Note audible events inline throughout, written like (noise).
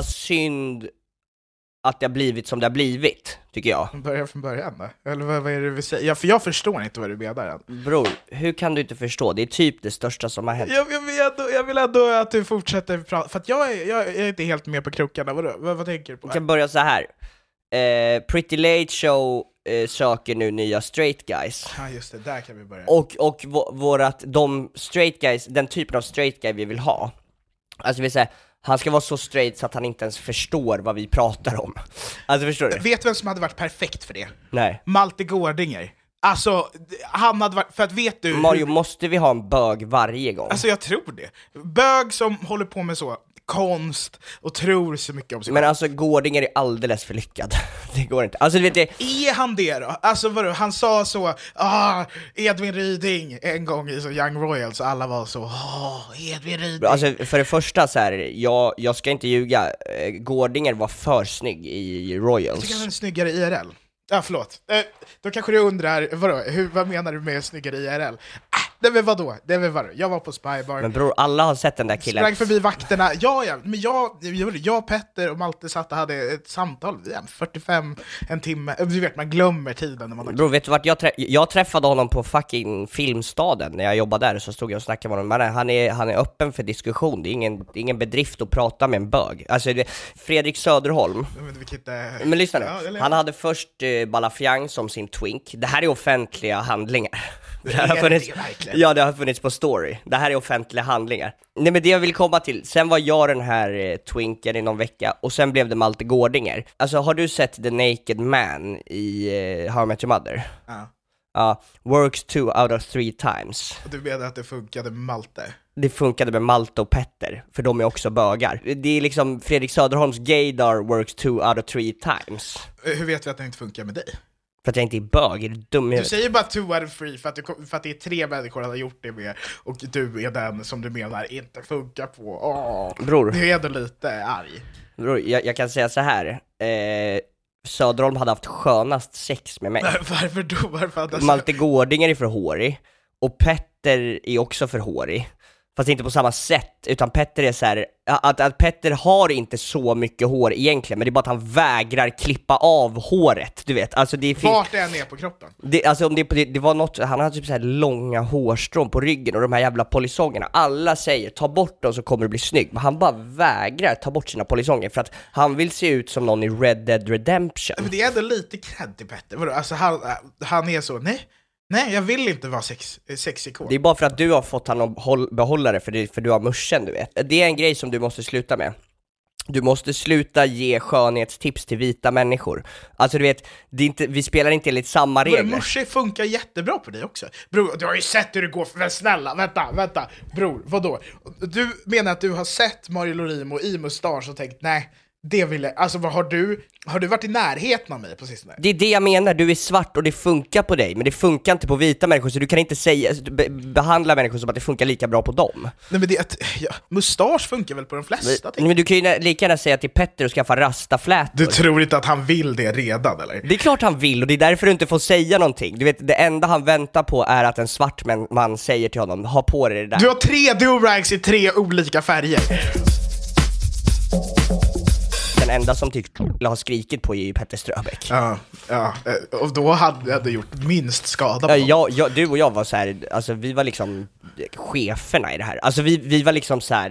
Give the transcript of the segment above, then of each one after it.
Bara synd att det har blivit som det har blivit, tycker jag. Börja från början då? Eller vad, vad är det vi säger? Ja, för jag förstår inte vad du menar än. Bror, hur kan du inte förstå? Det är typ det största som har hänt. Jag, jag, vill ändå, jag vill ändå att du fortsätter prata, för att jag är, jag, jag är inte helt med på krokarna. Vadå? Vad, vad tänker du på? Vi kan börja så här. Eh, Pretty Late Show eh, söker nu nya straight guys. Ja just det, där kan vi börja. Och, och vå- vårat, de straight guys, den typen av straight guy vi vill ha, alltså vi säger, han ska vara så straight så att han inte ens förstår vad vi pratar om. Alltså förstår du? Vet du vem som hade varit perfekt för det? Nej. Malte Gårdinger. Alltså, han hade varit, för att vet du... Mario, måste vi ha en bög varje gång? Alltså jag tror det. Bög som håller på med så konst och tror så mycket om sig Men alltså Gårdinger är alldeles för lyckad. (laughs) Det går inte. Alltså du vet det, Är han det då? Alltså vadå, han sa så, ah, Edvin Ryding en gång i så Young Royals, och alla var så, åh, Edvin Ryding. alltså för det första så här, jag, jag ska inte ljuga, eh, Gårdinger var för snygg i Jag tycker han Royals. är snyggare IRL. Ja, förlåt. Eh, då kanske du undrar, vadå, hur, vad menar du med snyggare IRL? Nej men vadå, det är väl vadå, jag var på Spybar, Men bror, alla har sett den där killen. sprang förbi vakterna, ja ja, men jag, jag, jag Petter och Malte satt och hade ett samtal, ja, 45, en timme, du vet man glömmer tiden när man har Bror, vet du vart jag, trä- jag träffade honom på fucking Filmstaden när jag jobbade där, så stod jag och snackade med honom. Men han är, han är öppen för diskussion, det är ingen, det är ingen bedrift att prata med en bög. Alltså, det, Fredrik Söderholm, Men vilket, eh, men lyssna nu. ja, Han hade först eh, Balafiang som sin twink. Det här är offentliga handlingar. (laughs) Det här Är har funnits, ja, det har funnits på story. Det här är offentliga handlingar. Nej men det jag vill komma till, sen var jag den här eh, twinken i någon vecka, och sen blev det Malte Gårdinger. Alltså har du sett The Naked Man i eh, How I Met Your Mother? Ja. Ja, works two out of three times. Du menar att det funkade med Malte? Det funkade med Malte och Petter, för de är också bögar. Det är liksom Fredrik Söderholms gaydar works two out of three times. Eh, Hur vet vi att det inte funkar med dig? För att jag inte är bög, är du dum Du säger bara two out of three för att, du, för att det är tre människor han har gjort det med, och du är den som du menar inte funkar på. Åh, Bror. Du är ändå lite arg. Bror, jag, jag kan säga så här. Eh, Söderholm hade haft skönast sex med mig. Varför då? Varför Malte Gårdinger är för hårig, och Petter är också för hårig. Fast inte på samma sätt, utan Petter är så här, att, att Petter har inte så mycket hår egentligen, men det är bara att han vägrar klippa av håret, du vet. Alltså det finns... Vart det än är på kroppen. Det, alltså om det, det, det var något, han hade typ så här långa hårstrån på ryggen och de här jävla polisongerna, alla säger ta bort dem så kommer du bli snygg, men han bara vägrar ta bort sina polisonger för att han vill se ut som någon i Red Dead Redemption. Men det är ändå lite cred till Petter. Vadå? Alltså, han, han är så, nej, nej jag vill inte vara sex, sexikon. Det är bara för att du har fått han att håll, behålla det för, det, för du har muschen du vet. Det är en grej som du måste sluta med. du måste sluta ge skönhetstips till vita människor. Alltså du vet, inte, vi spelar inte enligt samma regler. Morse funkar jättebra på dig också. Bror, du har ju sett hur det går, men snälla, vänta, vänta. Bror, vadå? Du menar att du har sett Mario Lorimo i mustasch och tänkt nej, det vill jag. Alltså vad har du, har du varit i närheten av mig på sistone? Det är det jag menar, du är svart och det funkar på dig, men det funkar inte på vita människor, så du kan inte säga, be, behandla människor som att det funkar lika bra på dem. Nej men det är att, ja, mustasch funkar väl på de flesta? jag. Men du kan ju lika gärna säga till Petter att skaffa rastaflätor. Du tror inte att han vill det redan eller? Det är klart han vill och det är därför du inte får säga någonting. Du vet, det enda han väntar på är att en svart man, man säger till honom, ha på dig det där. Du har tre do-rags i tre olika färger. Den enda som tyckte har skrikit på är ju Petter Ströbeck. Ja, ja, eh, och då hade jag gjort minst skada på Ja, jag, jag, du och jag var så här, alltså vi var liksom cheferna i det här. Alltså vi, vi var liksom så här,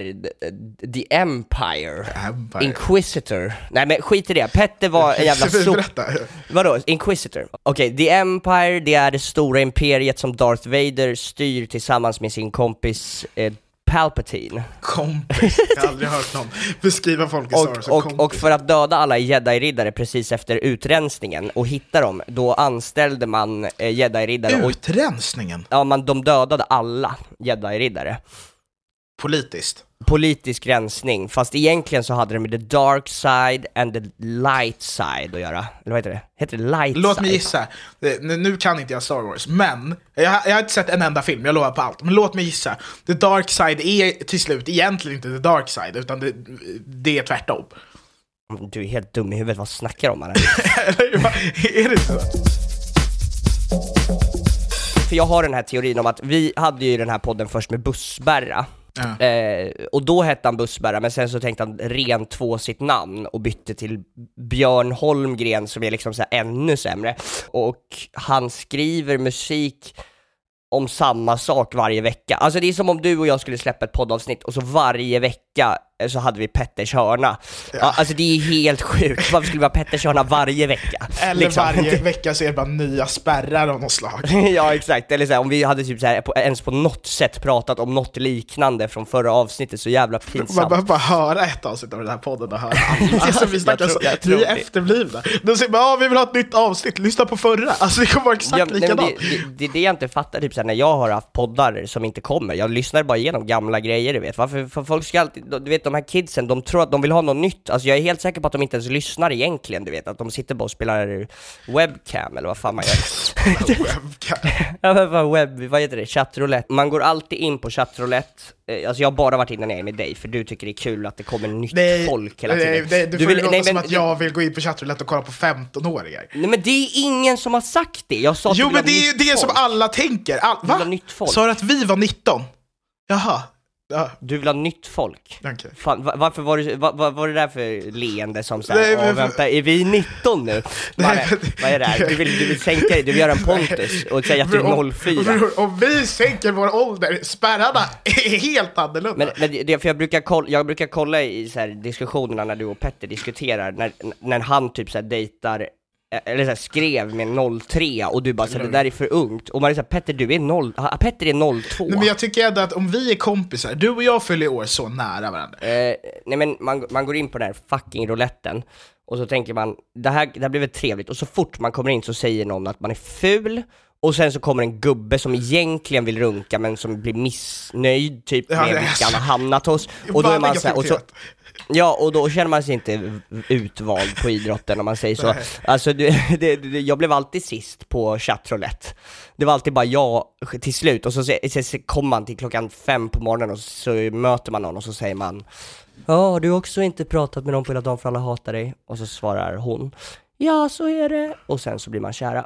the empire, Empire. inquisitor. Nej men skit i det, Petter var en jävla sop... Vadå, inquisitor? Okej, the empire, det är det stora imperiet som Darth Vader styr tillsammans med sin kompis eh, Palpatine. Kompis, (laughs) jag har aldrig hört någon beskriva folk i Star Wars Och, och, och för att döda alla jedi-riddare precis efter utrensningen och hitta dem, då anställde man eh, jedi-riddare och Utrensningen? ja, man, de dödade alla jedi-riddare. Politiskt. Politisk rensning, fast egentligen så hade det med the dark side and the light side att göra. Eller vad heter det? Heter det light Låt side? mig gissa, Det- nu kan inte jag Star Wars, men jag, har- jag har inte sett en enda film, jag lovar på allt. Men låt mig gissa, the dark side är till slut egentligen inte the dark side, utan det, det är tvärtom. Du är helt dum i huvudet, vad snackar du om (laughs) är det så? För jag har den här teorin om att vi hade ju den här podden först med Bussberra. Ja. Eh, och då hette han Bussbärare, men sen så tänkte han ren två sitt namn och bytte till Björn Holmgren som är liksom så här ännu sämre. Och han skriver musik om samma sak varje vecka. Alltså det är som om du och jag skulle släppa ett poddavsnitt och så varje vecka så hade vi Petters hörna. Ja. alltså det är helt sjukt, varför skulle vi ha Petters hörna varje vecka? Eller Liksom. varje vecka så är det bara nya spärrar av något slag. (laughs) ja exakt, eller så här, om vi hade typ så här, på, ens på något sätt pratat om något liknande från förra avsnittet, så jävla Man pinsamt. behöver bara höra ett avsnitt av den här podden och höra alla. (laughs) Alltså, vi snackar så, vi är det. efterblivna. De säger bara, vi vill ha ett nytt avsnitt, lyssna på förra. Alltså det kommer vara exakt Ja, nej, likadant. det, det, det är det jag inte fattar, typ såhär, när jag har haft poddar som inte kommer, jag lyssnar bara igenom gamla grejer du vet, varför, för folk ska alltid, du vet de här kidsen, de tror att de vill ha något nytt, alltså jag är helt säker på att de inte ens lyssnar egentligen, du vet, att de sitter bara och spelar webcam eller vad fan man gör. Webcam. (laughs) Ja men webb, vad heter det? Chattroulette. Man går alltid in på chattroulette, eh, alltså jag har bara varit inne när jag är med dig, för du tycker det är kul att det kommer nytt Nej, folk hela nej, tiden. nej, du, Du får vill- låta nej, som men- att jag vill gå in på chattroulette och kolla på 15-åringar. Nej men det är ingen som har sagt det, jag sa att Jo men det är ju det som folk. alla tänker. All, va? Sa du att vi var 19? Jaha. Ja, Du vill ha nytt folk. okej. Fan, va- varför var det, va, va, var det där för leende som såhär, Nej, åh vänta, är vi 19 nu? Vad är, men- vad är det här? Du vill, du vill sänka dig, du vill göra en Pontus och säga att du är om- 04. bror, Om vi sänker vår ålder, spärrarna (laughs) är helt annorlunda. Men, men det för jag brukar, kolla, jag brukar kolla i så här diskussionerna när du och Petter diskuterar, när, när han typ så här dejtar, eller så här skrev med 03 och du bara så här, det där är för ungt. Och man är såhär, Petter du är 0, ah, Petter är 02. Nej, men jag tycker ändå att om vi är kompisar, du och jag fyller i år så nära varandra. Eh, nej men man, man går in på den här fucking rouletten och så tänker man, det här, det här blir väl trevligt, och så fort man kommer in så säger någon att man är ful, och sen så kommer en gubbe som egentligen vill runka men som blir missnöjd typ Ja, med vilka han har hamnat hos. Och då är man så här, och så. Ja, och då känner man sig inte utvald på idrotten om man säger så. Nej. Alltså, det, (laughs) det, det, jag blev alltid sist på chattroulette. Det var alltid bara jag till slut, och så, så, så kommer man till klockan fem på morgonen och så möter man någon och så säger man Ja, har du också inte pratat med någon på hela dagen för alla hatar dig? Och så svarar hon Ja, så är det. Och sen så blir man kära.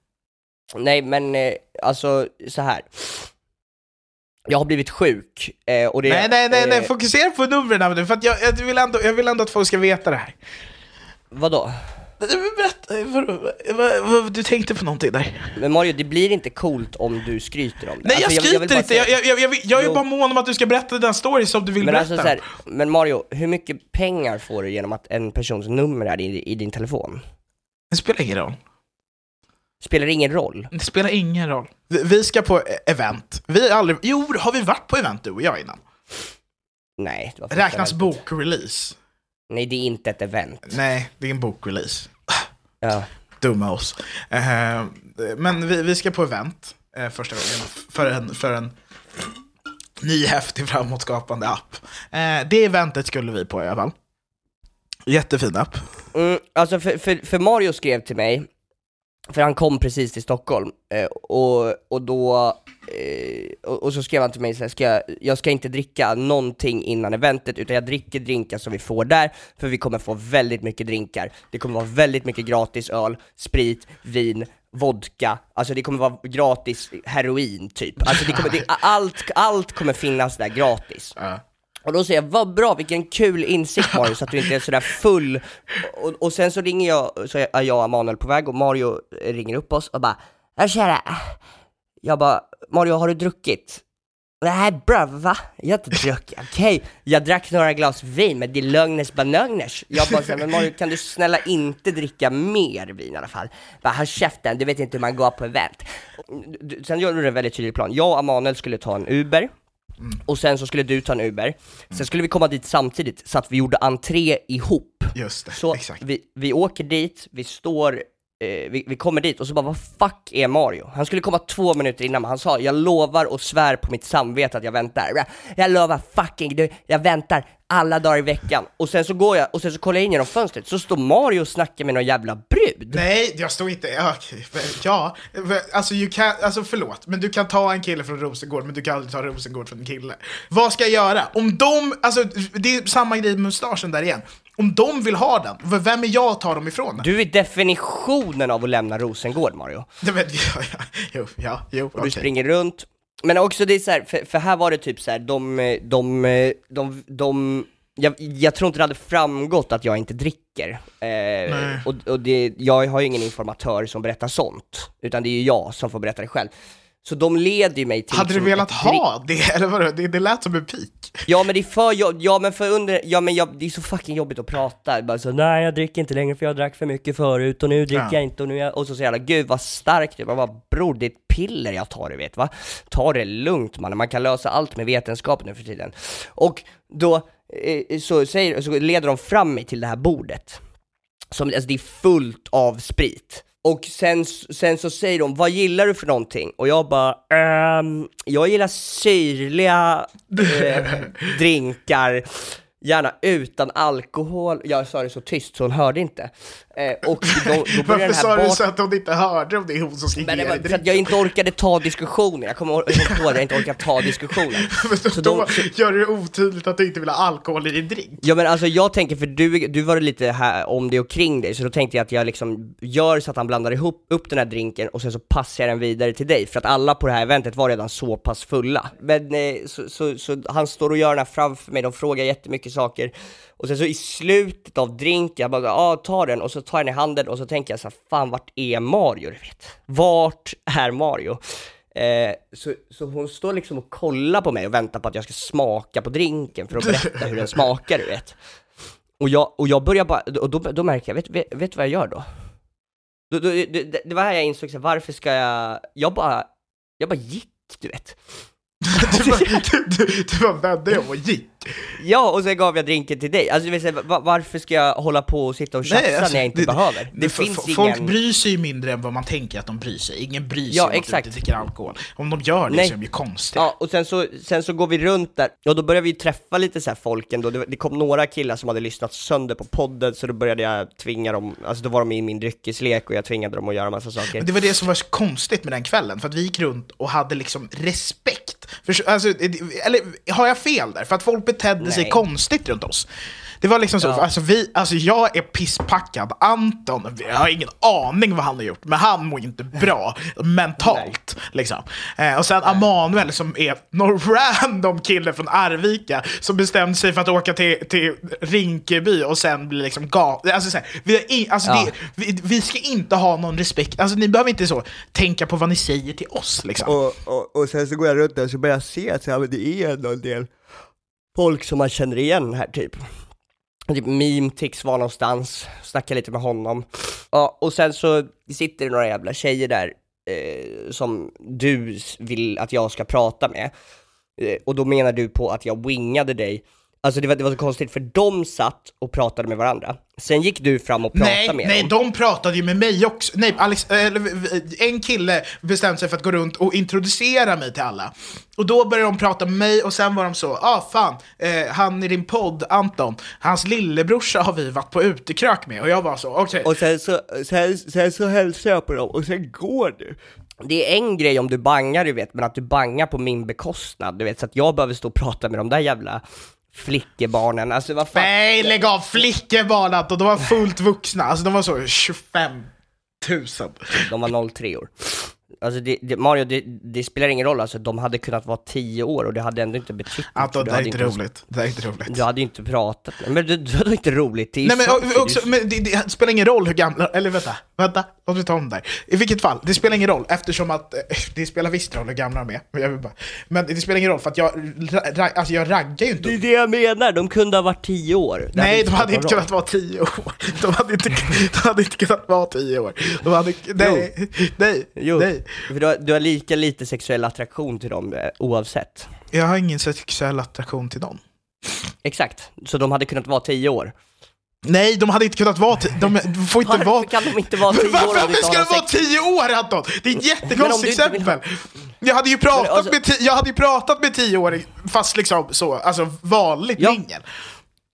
Nej men eh, alltså så här. Jag har blivit sjuk eh, och det... Nej, nej, nej, nej, eh, fokusera på numren nu, för att jag, jag, vill ändå, jag vill ändå att folk ska veta det här. Vadå? Berätta, vad, vad, vad, du tänkte på någonting där. Men Mario, det blir inte coolt om du skryter om det. Nej, jag Alltså, skryter vill bara inte, säga- jag, jag, jag, jag, jag är Jo. bara mån om att du ska berätta den story som du vill Men berätta. alltså så här, men Mario, hur mycket pengar får du genom att en persons nummer är i, i din telefon? Det spelar ingen roll. Spelar ingen roll? Det spelar ingen roll. Vi- Vi ska på e- event. Vi har aldrig... Jo, har vi varit på event du och jag innan? Nej. Det var Räknas bokrelease? Nej, det är inte ett event. Nej, det är en bokrelease. Ja. Dumma oss. Eh, men vi, vi ska på event eh, första gången för en, för en ny häftig framåtskapande app. Eh, det eventet skulle vi på i alla fall. Jättefin app. Mm, alltså för, för, för Mario skrev till mig, för han kom precis till Stockholm, eh, och, och då, eh, och, och så skrev han till mig så här, ska jag, jag ska inte dricka någonting innan eventet, utan jag dricker drinkar som vi får där, för vi kommer få väldigt mycket drinkar. Det kommer vara väldigt mycket gratis öl, sprit, vin, vodka, alltså det kommer vara gratis heroin typ. Alltså det kommer, det, allt, allt kommer finnas där gratis. Och då säger jag, vad bra, vilken kul insikt Mario, så att du inte är sådär full. Och, och sen så ringer jag, så är jag och Manuel på väg och Mario ringer upp oss och bara, ja kära. Jag bara, Mario har du druckit? Nej bra, va? Jag har inte druckit, okej. Jag drack några glas vin, men det är lögners banagners. Jag bara såhär, men Mario kan du snälla inte dricka mer vin i alla fall? Bara, håll käften, du vet inte hur man går på event. Sen gör du en väldigt tydlig plan. Jag och Amanel skulle ta en Uber, och sen så skulle du ta en Uber, sen skulle vi komma dit samtidigt så att vi gjorde entré ihop. Just det, Så exakt. vi, vi åker dit, vi står, Eh, vi, vi kommer dit och så bara vad fuck är Mario? Han skulle komma två minuter innan men han sa jag lovar och svär på mitt samvete att jag väntar. Jag, lovar fucking du, jag väntar alla dagar i veckan. Och sen så går jag och sen så kollar jag in genom fönstret så står Mario och snackar med någon jävla brud. Nej, jag står inte... Ja, okej, ja, alltså, you can, alltså förlåt, men du kan ta en kille från Rosengård, men du kan aldrig ta Rosengård från en kille. Vad ska jag göra? Om de, alltså det är samma grej med mustaschen där igen. Om de vill ha den, vem är jag att ta dem ifrån? Du är definitionen av att lämna Rosengård Mario. (laughs) Nej, men, ja, ja, jo, ja, jo, och du okej. springer runt. Men också det är så här, för, för här var det typ så här, de, de, de, de, de jag, jag tror inte det hade framgått att jag inte dricker. Eh, och och det, jag har ju ingen informatör som berättar sånt, utan det är ju jag som får berätta det själv. Så de leder ju mig till Hade du liksom velat ett ha det? (laughs) Eller vadå? Det, det lät som en pik. Ja men det är för jobb, ja men för under, ja men jag, det är så fucking jobbigt att prata, bara så nej jag dricker inte längre för jag drack för mycket förut och nu dricker Ja. jag inte och nu jag, och så säger alla gud vad starkt du är, bara bror det är ett piller jag tar du vet va? Ta det lugnt mannen, man kan lösa allt med vetenskap nu för tiden. Och då, eh, så, säger, så leder de fram mig till det här bordet, som, alltså det är fullt av sprit. Och sen, sen så säger de, vad gillar du för någonting? Och jag bara, ehm, jag gillar syrliga (laughs) eh, drinkar, gärna utan alkohol. Jag sa det så tyst så hon hörde inte. Eh, och då, då Varför sa här du så att hon inte hörde om det är hon som ska men det var för att jag inte orkade ta diskussionen, jag kommer ihåg att jag inte orkade ta diskussionen. (laughs) Men Så då, de- då gör du otydligt att du inte vill ha alkohol i din drink. Ja men alltså jag tänker, för du, du var lite här om det och kring dig, så då tänkte jag att jag liksom gör så att han blandar ihop upp den här drinken och sen så passar jag den vidare till dig, för att alla på det här eventet var redan så pass fulla. Men eh, så, så, så han står och gör den här framför mig, de frågar jättemycket saker, och sen så i slutet av drinken, jag bara ja ta den, och så tar jag den i handen och så tänker jag så här, fan vart är Mario du vet? Vart är Mario? Eh, så, så hon står liksom och kollar på mig och väntar på att jag ska smaka på drinken för att berätta hur den (laughs) smakar du vet. Och jag, och jag börjar bara, och då, då märker jag, vet, vet, vet vad jag gör då? då, då, det, det var här jag insåg, så varför ska jag, jag bara, jag bara gick, du vet. (laughs) Du bara, du, du, du bara vände och gick. Ja, och sen gav jag drinken till dig. Alltså, här, va- varför ska jag hålla på och sitta och tjafsa alltså, när jag inte behöver? Det f- finns ingen... Folk bryr sig ju mindre än vad man tänker att de bryr sig. Ingen bryr sig Ja, om att du exakt. inte dricker alkohol. Om de gör det Nej. så är de ju konstiga. Ja, och sen så, sen så går vi runt där, och då började vi träffa lite så här folk ändå. Det, det kom några killar som hade lyssnat sönder på podden, så då började jag tvinga dem, alltså då var de i min dryckeslek och jag tvingade dem att göra massa saker. Men det var det som var så konstigt med den kvällen, för att vi gick runt och hade liksom respekt. För, alltså, eller har jag fel där? För att folk betedde sig Nej. konstigt runt oss. Det var liksom så, Ja. alltså, vi, alltså jag är pisspackad, Anton, jag har ingen aning vad han har gjort, men han mår inte bra (laughs) mentalt. Liksom. Eh, och sen Emanuel som är någon (laughs) random kille från Arvika som bestämde sig för att åka till, till Rinkeby och sen bli liksom galen. Alltså, här, vi, in, alltså, Ja. det, vi, vi ska inte ha någon respekt, alltså ni behöver inte så tänka på vad ni säger till oss liksom. Och, och, och sen så går jag runt där och så börjar jag se att så här, men det är ändå en del folk som man känner igen här typ. Typ meme tics var någonstans, snackade lite med honom. Ja, och sen så sitter det några jävla tjejer där eh, som du vill att jag ska prata med. Eh, och då menar du på att jag wingade dig. Alltså det var, det var så konstigt för de satt och pratade med varandra. Sen gick du fram och pratade Nej, med nej, dem. de pratade ju med mig också. Nej, Alex, eller, en kille bestämde sig för att gå runt och introducera mig till alla. Och då började de prata med mig och sen var de så, ah fan, eh, han i din podd, Anton, hans lillebrorsa har vi varit på utekrök med. Och jag var så, okej. Och sen så, sen, sen så hälsar jag på dem och sen går du. Det är en grej om du bangar du vet, men att du bangar på min bekostnad du vet, så att jag behöver stå och prata med de där jävla flickebarnen, alltså vad fan. Nej, lägg av! Flickebarn Anton, de var fullt vuxna. Alltså de var så 25 000. De var 03 år. Alltså det, det, Mario, det, det spelar ingen roll alltså, de hade kunnat vara 10 år och det hade ändå inte betytt något, du det är hade inte roligt. Det är inte roligt. Du hade ju inte pratat, men det, det var inte roligt, det Nej men sant, också, det är- men det, det spelar ingen roll hur gamla, eller vänta, vänta, låt mig ta om det där. I vilket fall, det spelar ingen roll eftersom att, eh, det spelar visst roll hur gamla de är, men, jag vill bara, men det spelar ingen roll för att jag, ra, alltså jag raggar ju inte det är det jag menar, de kunde ha varit 10 år. Det Nej, de spelat hade inte roll. kunnat vara tio år. De hade inte, de hade inte kunnat vara tio år. De hade, nej, nej, Jo, nej. För du har, du har lika lite sexuell attraktion till dem eh, oavsett. Jag har ingen sexuell attraktion till dem. Exakt, så de hade kunnat vara 10 år. Nej, de hade inte kunnat vara tio, de, de får inte Varför vara... kan de inte vara 10 år Varför, om inte ska har de vara sex? tio år Anton? Det är ett Men om jättekonstigt inte vill ha- exempel. Jag hade ju pratat, Men alltså- med, ti- jag hade ju pratat med tioåring, fast liksom så, alltså vanligt Ja. mingel.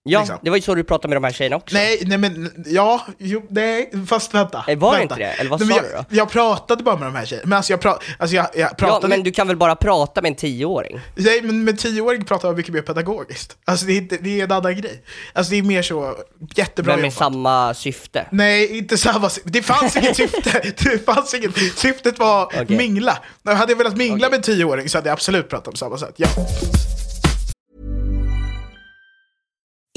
Ja, liksom. det var ju så du pratade med de här tjejerna också. Nej, nej men, ja, jo, nej, fast vänta. Eh, var det vänta. inte det? Eller vad Nej, sa jag, du då? Jag pratade bara med de här tjejerna, men alltså jag, pra, alltså jag, jag ja, pratade... men du kan väl bara prata med en 10-åring? Nej, men med tioåring pratar jag mycket mer pedagogiskt. Alltså det är, inte, det är en annan grej. Alltså det är mer så, jättebra Men med jobbat. samma syfte? Nej, inte samma syfte. Det fanns inget (laughs) syfte. Det fanns inget. Syftet var Okej. mingla. Hade jag velat mingla Okej. med en tioåring så hade jag absolut pratat på samma sätt. Ja.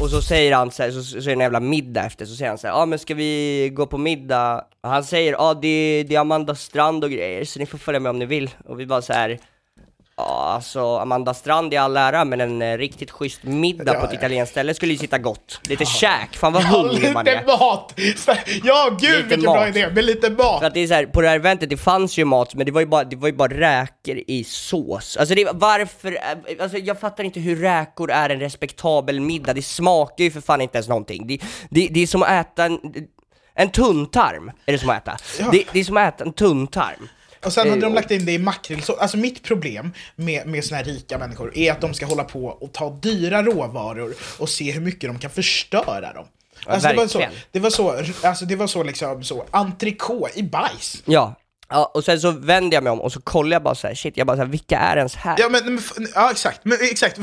Och så säger han så, här, så, så är det en jävla middag efter, så säger han så här, ja ah, men ska vi gå på middag? Och han säger, ja ah, det, det är Amanda Strand och grejer, så ni får följa med om ni vill. Och vi bara så här. Ja, alltså Amanda Strand i all ära, men en eh, riktigt schysst middag på ett italienskt ställe skulle ju sitta gott. Lite käk, fan vad Ja, hungrig man lite är. mat! Ja, gud Lite vilken bra mat. idé, med lite mat! För att det är så här, på det här eventet, det fanns ju mat, men det var ju bara, det var ju bara räkor i sås. Alltså det, varför, eh, alltså jag fattar inte hur räkor är en respektabel middag, det smakar ju för fan inte ens någonting. Det, det, det är som att äta en, en tunntarm, är det som att äta. Ja. Det, det är som att äta en tunntarm. Och sen hade de lagt in det i makrilsås. Alltså mitt problem med, med såna här rika människor är att de ska hålla på och ta dyra råvaror och se hur mycket de kan förstöra dem. Alltså det var så, det var så, alltså det var så liksom så, entrecote i bajs. Ja, Ja, och sen så vänder jag mig om och så kollar jag bara så här, shit, jag bara så här, vilka är ens här? Ja, men, ja exakt. Men, exakt.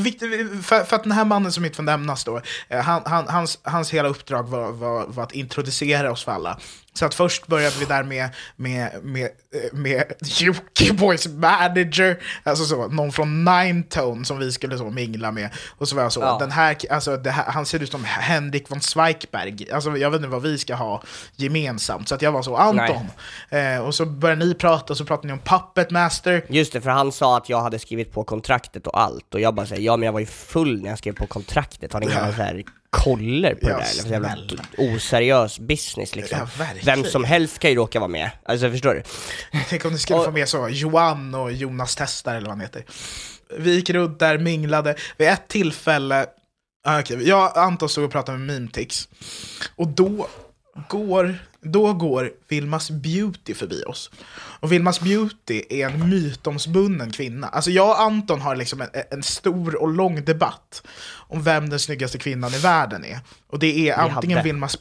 För, för att den här mannen som inte får nämnas då, eh, han, han, hans, hans hela uppdrag var, var, var att introducera oss för alla. Så att först började vi där med, med, med, eh, med Jockiboi manager, alltså så, någon från Nine Tone som vi skulle så mingla med. Och så var jag så, Ja. den här, alltså, här, han ser ut som Henrik von Zweigbergg. Alltså, jag vet inte vad vi ska ha gemensamt. Så att jag var så, Anton. Eh, och så började ni prata, och så pratade ni om Puppet Master. Just det, för han sa att jag hade skrivit på kontraktet och allt, och jag bara säger ja men jag var ju full när jag skrev på kontraktet, har ni inga så här koller på Ja, det där? Så jävla oseriös business liksom. Ja. Vem som helst kan ju råka vara med, alltså förstår du? (laughs) Tänk om ni skulle Och- få med så Johan och Jonas Testar eller vad han heter. Vi gick runt där, minglade. Vid ett tillfälle, ah, okej, jag Anton stod och pratade med Mimtix. Och då går, då går Vilmas Beauty förbi oss. Och Vilmas Beauty är en mytomspunnen kvinna. Alltså jag och Anton har liksom en, en stor och lång debatt om vem den snyggaste kvinnan i världen är. Och det är antingen hade. Vilmas...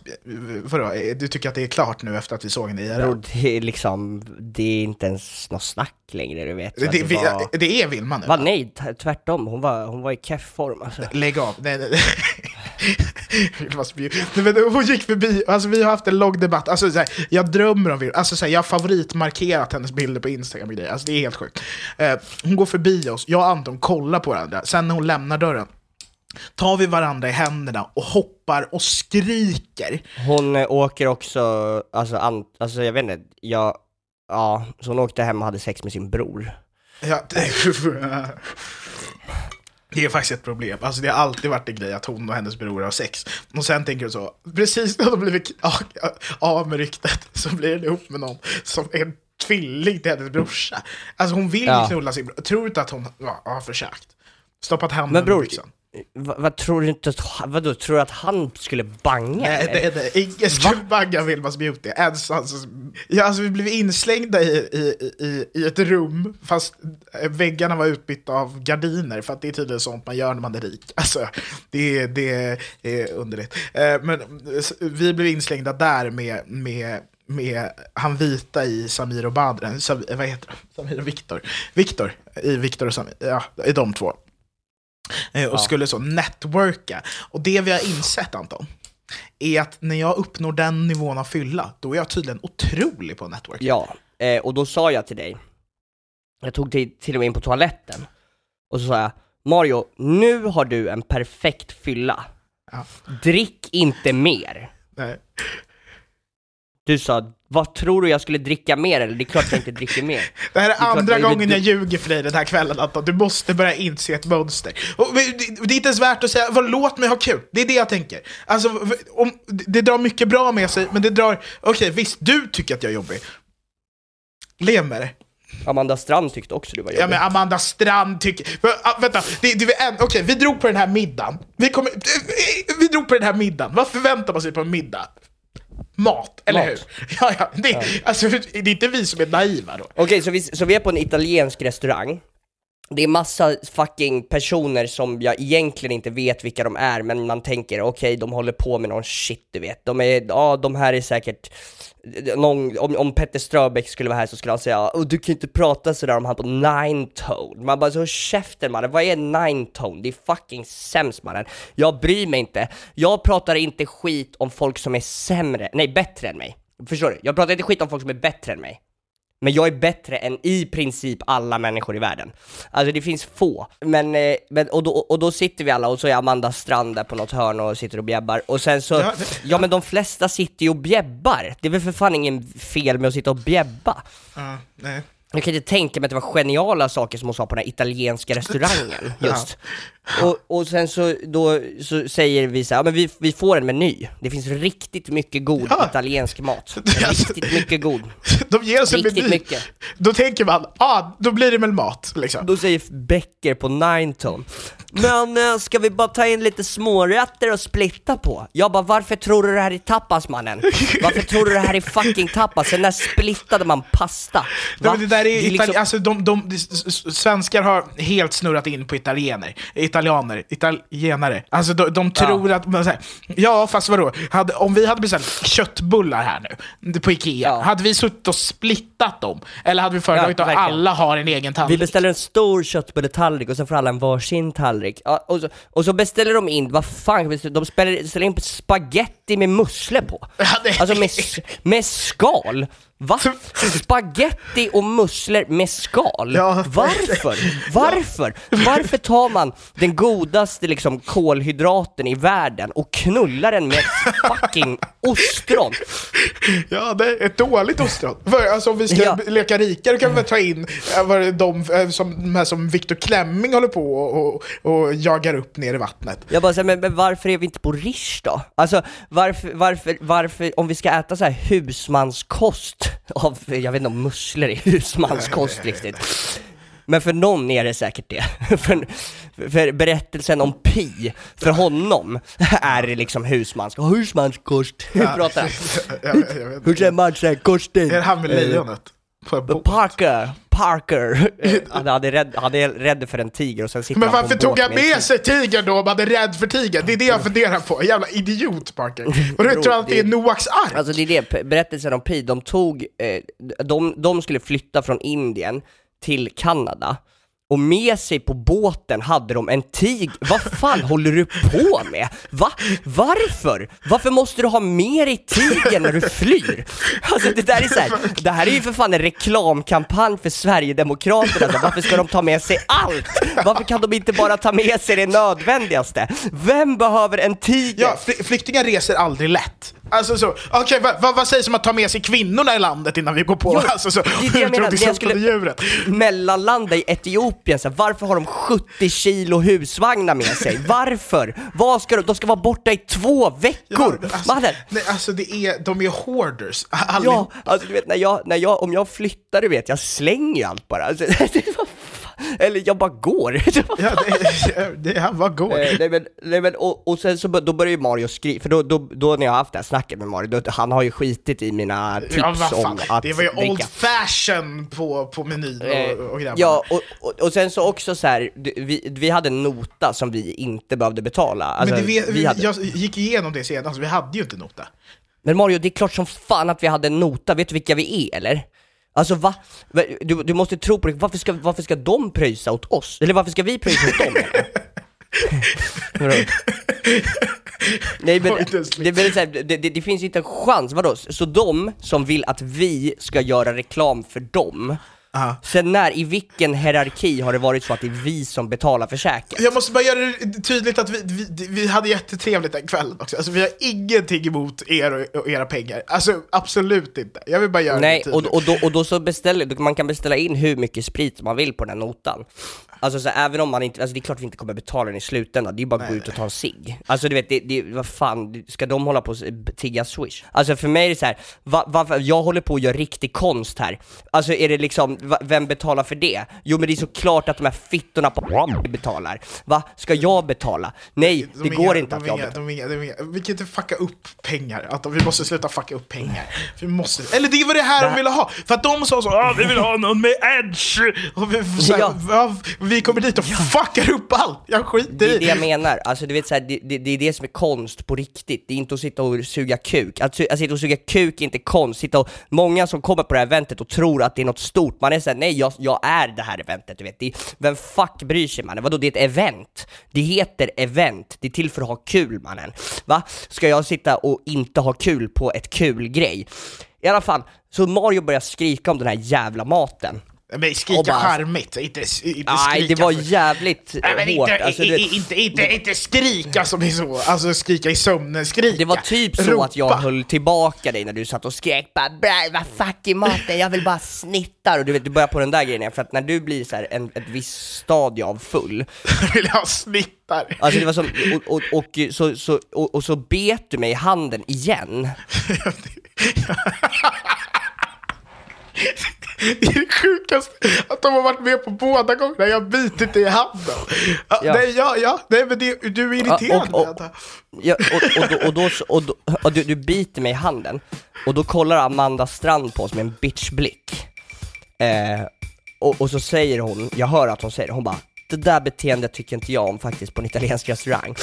Vadå, du tycker att det är klart nu efter att vi såg henne i IRL? Det är liksom, det är inte ens något snack längre du vet. Det, att det, det var... det är Vilma nu. Va, nej, tvärtom, hon var, hon var i keff form alltså. Lägg av. Nej, nej, nej. (laughs) Men Hon gick förbi, alltså vi har haft en lång debatt. Alltså, så här, jag drömmer om Vilma, alltså, jag har favoritmarkerat hennes bilder på Instagram och grejer. Alltså, det är helt sjukt. Eh, hon går förbi oss, jag och Anton kollar på varandra. Sen när hon lämnar dörren tar vi varandra i händerna och hoppar och skriker. Hon eh, åker också, alltså, an, alltså jag vet inte, jag, ja, så hon åkte hem och hade sex med sin bror. Ja, (laughs) (laughs) det är faktiskt ett problem. Alltså det har alltid varit en grej att hon och hennes bror har sex. Och sen tänker du så, precis när de blivit (laughs) av- med ryktet så blir det ihop med någon som är tvilling till hennes brorsa. Alltså hon vill Ja. knulla sin bror. Tror du inte att hon ja, har försökt? Stoppat handen Men bror, i byxan? Vad, vad tror du inte, att, vadå, tror du att han skulle banga Nej, eller? det, det, ingen skulle banga Vilmas Beauty. Ens, alltså, ja, alltså, vi blev inslängda i, i, i, i ett rum, fast eh, väggarna var utbytta av gardiner, för att det är tydligen sånt man gör när man är rik. (laughs) Alltså, det, det är underligt. Eh, Men vi blev inslängda där med, med, med han vita i Samir och Badren, Sam, vad heter det? Samir och Viktor. Viktor, i Viktor och Samir, ja, i de två. Eh, Och skulle så networka. Och det vi har insett Anton, är att när jag uppnår den nivån av fylla, då är jag tydligen otrolig på network. Ja, eh, och då sa jag till dig, jag tog till, till och med in på toaletten, och så sa jag, Mario, nu har du en perfekt fylla. Ja. Drick inte mer. Nej. Du sa, vad tror du jag skulle dricka mer eller? Det är klart jag inte dricker mer. (laughs) Det här är, är klart, andra är det gången jag ljuger för dig den här kvällen Anton. Du måste börja inse ett mönster. Och, det, det är inte ens värt att säga, vad, låt mig ha kul. Det är det jag tänker. Alltså, om, det det drar mycket bra med sig, men det drar... Okej, visst, du tycker att jag är jobbig. Lev med det. Amanda Strand tyckte också du var jobbig. Ja men Amanda Strand tycker... Ah, vänta, det, det, är en- okej vi drog på den här middagen. Vi, eh, vi drog på den här middagen. Vad förväntar man sig på en middag? Mat, eller Mat. hur? (laughs) Ja, ja, det, Alltså, det är inte vi som är naiva då. Okej, så, vi, så vi är på en italiensk restaurang. Det är massa fucking personer som jag egentligen inte vet vilka de är, men man tänker okej, de håller på med någon shit du vet. De är, ja de här är säkert, någon, om, om Petter Ströbeck skulle vara här så skulle han säga oh, du kan inte prata sådär om han på nine tone. Man bara så käften mannen, vad är nine tone? Det är fucking sämst mannen. Jag bryr mig inte. Jag pratar inte skit om folk som är sämre, nej bättre än mig. Förstår du? Jag pratar inte skit om folk som är bättre än mig. Men jag är bättre än i princip alla människor i världen. Alltså det finns få. Men, eh, men och, då, och då sitter vi alla och så är Amanda Strand där på något hörn och sitter och bjäbbar. Och sen så, Ja, ja, det- men de flesta sitter ju och bjäbbar. Det är väl för fan ingen fel med att sitta och bjäbba. Ja, nej. Jag kan inte tänka mig att det var geniala saker som hon sa på den här italienska restaurangen, (laughs) just. Och, och sen så, då, så säger vi så här, ja, men vi, vi får en meny. Det finns riktigt mycket god Ja. italiensk mat. (laughs) Alltså- Riktigt mycket god. De ger oss en Riktigt meny. mycket. Då tänker man, ah, då blir det väl mat. Liksom. Då säger Becker på Nine Tone Men eh, ska vi bara ta in lite smårätter och splitta på? Jag bara, varför tror du det här är tapas mannen? Varför tror du det här är fucking tapas? Sen när splittade man pasta? (laughs) Nej, Det är, Det Itali- liksom- alltså, de, de, de, svenskar har helt snurrat in på italienare. It- italianer, italienare. Alltså de, de tror att, men så här, ja fast vadå, hade, om vi hade beställt köttbullar här nu på Ikea, Ja. hade vi suttit och splittat dem? Eller hade vi föredragit Ja, att alla har en egen Vi tallrik? beställer en stor köttbulletallrik och sen får alla en varsin tallrik. Ja, och, så, och så beställer de in, vad fan, de beställer in spaghetti med musslor på. Ja, Alltså med, med skal. Va? Spaghetti och musslor med skal? Ja. Varför? Varför? Varför tar man den godaste liksom kolhydraten i världen och knullar den med fucking ostron? Ja, det är ett dåligt ostron. För, Alltså, om vi ska Ja. leka rikare kan vi väl ta in det, de, äh, som, de som Viktor Klemming håller på och, och, och jagar upp ner i vattnet. Jag bara säger, men, men varför är vi inte på Rish då? Alltså varför, varför, varför, om vi ska äta så här husmanskost (laughs) av, jag vet inte om musslor är (laughs) husmanskost riktigt. Men för någon är det säkert det. (laughs) för, för berättelsen om Pi, för honom är det liksom husmanskost. Husmanskost, hur pratar han? Hur säger man kosten? Är det han med Eh, lejonet? Parker, Parker. Eh, (laughs) Han hade rädd, han är rädd för en tiger och sen sitter Men han på varför en tog båt han med sig tigern då om han är rädd för tigern? Det är det jag funderar på. Jävla idiot Parker. Och du Bro, tror att det är Noaks ark? Alltså det är det, P- berättelsen om Pi, de tog, eh, de, de skulle flytta från Indien till Kanada och med sig på båten hade de en tiger. Vad fan (laughs) håller du på med? Va? Varför? Varför måste du ha med dig tigern när du flyr? Alltså det där är så här, det här är ju för fan en reklamkampanj för Sverigedemokraterna. Alltså, varför ska de ta med sig allt? Varför kan de inte bara ta med sig det nödvändigaste? Vem behöver en tiger? Ja, fly- flyktingar reser aldrig lätt. Alltså så, okej vad vad- vad sägs om att ta med sig kvinnorna i landet innan vi går på Jo, (laughs) alltså, så, det är det jag menar, det jag skulle- djuret? mellanlanda i Etiopien, så här, varför har de 70 kilo husvagnar med sig? Varför? Vad ska de, de ska vara borta i två veckor! Ja, alltså, Mannen, nej, alltså det är, de är hoarders. All, ja, alltså du vet när jag, när jag, om jag flyttar du vet, jag slänger ju allt bara. Alltså, (laughs) eller jag bara går. (laughs) Ja, det, det, han var god. Eh, nej men, nej men och, och sen så då börjar ju Mario skriva, för då, då, då när jag har haft det här snacket med Mario, då, han har ju skitit i mina tips Ja, om att det var ju dricka. old fashion på, på menyn Eh, och, och grabbarna. Ja, och, och, och sen så också så här, vi, vi hade en nota som vi inte behövde betala. Alltså, men det, vet- vi hade, jag gick igenom det senast, vi hade ju inte nota. men Mario, det är klart som fan att vi hade en nota, vet du vilka vi är eller? Alltså va? Du, du måste tro på det, varför ska, varför ska de pröjsa åt oss? Eller varför ska vi pröjsa åt dem? (laughs) Nej men, det snyggt. det, det, det, det finns inte en chans, vadå? Så de som vill att vi ska göra reklam för dem, Aha. sen när, i vilken hierarki har det varit så att det är vi som betalar för käket? Jag måste bara göra det tydligt att vi, vi, vi hade jättetrevligt den kvällen också. Alltså vi har ingenting emot er och, och era pengar. Alltså absolut inte. Jag vill bara göra Nej, det och, tydligt. och, då, och då så beställer, man kan beställa in hur mycket sprit man vill på den här notan. Alltså så även om man inte, alltså det är klart vi inte kommer betala den i slutändan, det är ju bara att gå ut och ta en cigg. Alltså du vet, det, det, vad fan, ska de hålla på och tigga swish? Alltså för mig är det så här, va, va, jag håller på att göra riktig konst här. Alltså är det liksom, va, vem betalar för det? Jo men det är såklart att de här fittorna på betalar. Va, ska jag betala? Nej, De det är går inga- inte de att är jag inga- betalar. de inga- de inga- Vi kan inte fucka upp pengar. Att vi måste sluta fucka upp pengar. Vi måste, eller det var det här de ville ha. För att de sa så ah, vi vill ha någon med edge. Och vi, så här, Ja. ja, vi kommer dit och fuckar upp allt. Jag skiter Det är det i. jag menar, alltså du vet så här, det, det, det är det som är konst på riktigt, det är inte att sitta och suga kuk. Att, att sitta och suga kuk är inte konst, sitta och, många som kommer på det här eventet och tror att det är något stort, man är såhär, nej jag, jag är det här eventet, du vet. Det, vem fuck bryr sig mannen? Vadå, det är ett event? Det heter event, det är till för att ha kul mannen. Va? Ska jag sitta och inte ha kul på ett kul grej? I alla fall, så Mario börjar skrika om den här jävla maten. Men skrika bara- charmigt, inte, inte skrika Nej, det var jävligt Nej, hårt. inte, Alltså, i, inte, inte, inte skrika som är så, alltså skrika i sömnen, skrika. Det var typ så Ropa. att jag höll tillbaka dig när du satt och skrek bara "Bra, vad fuck i maten, jag vill bara snittar och du vet, du börjar på den där grejen för att när du blir så här en, ett visst stadie av full, (laughs) vill jag ha snittar. alltså det var som, och, och, och, så, så, och, och så bet du mig i handen igen. (laughs) (laughs) Det är det sjukaste att de har varit med på båda gångerna jag har bitit dig i handen. Ja. Nej, ja, ja, nej men det, du är irriterad. Och- och- Ja, och, och, då, och, då, och, då, och du, du biter mig i handen, och då kollar Amanda Strand på oss med en bitchblick. Eh, och, och så säger hon, jag hör att hon säger hon bara det där beteendet tycker inte jag om faktiskt på en italiensk restaurang.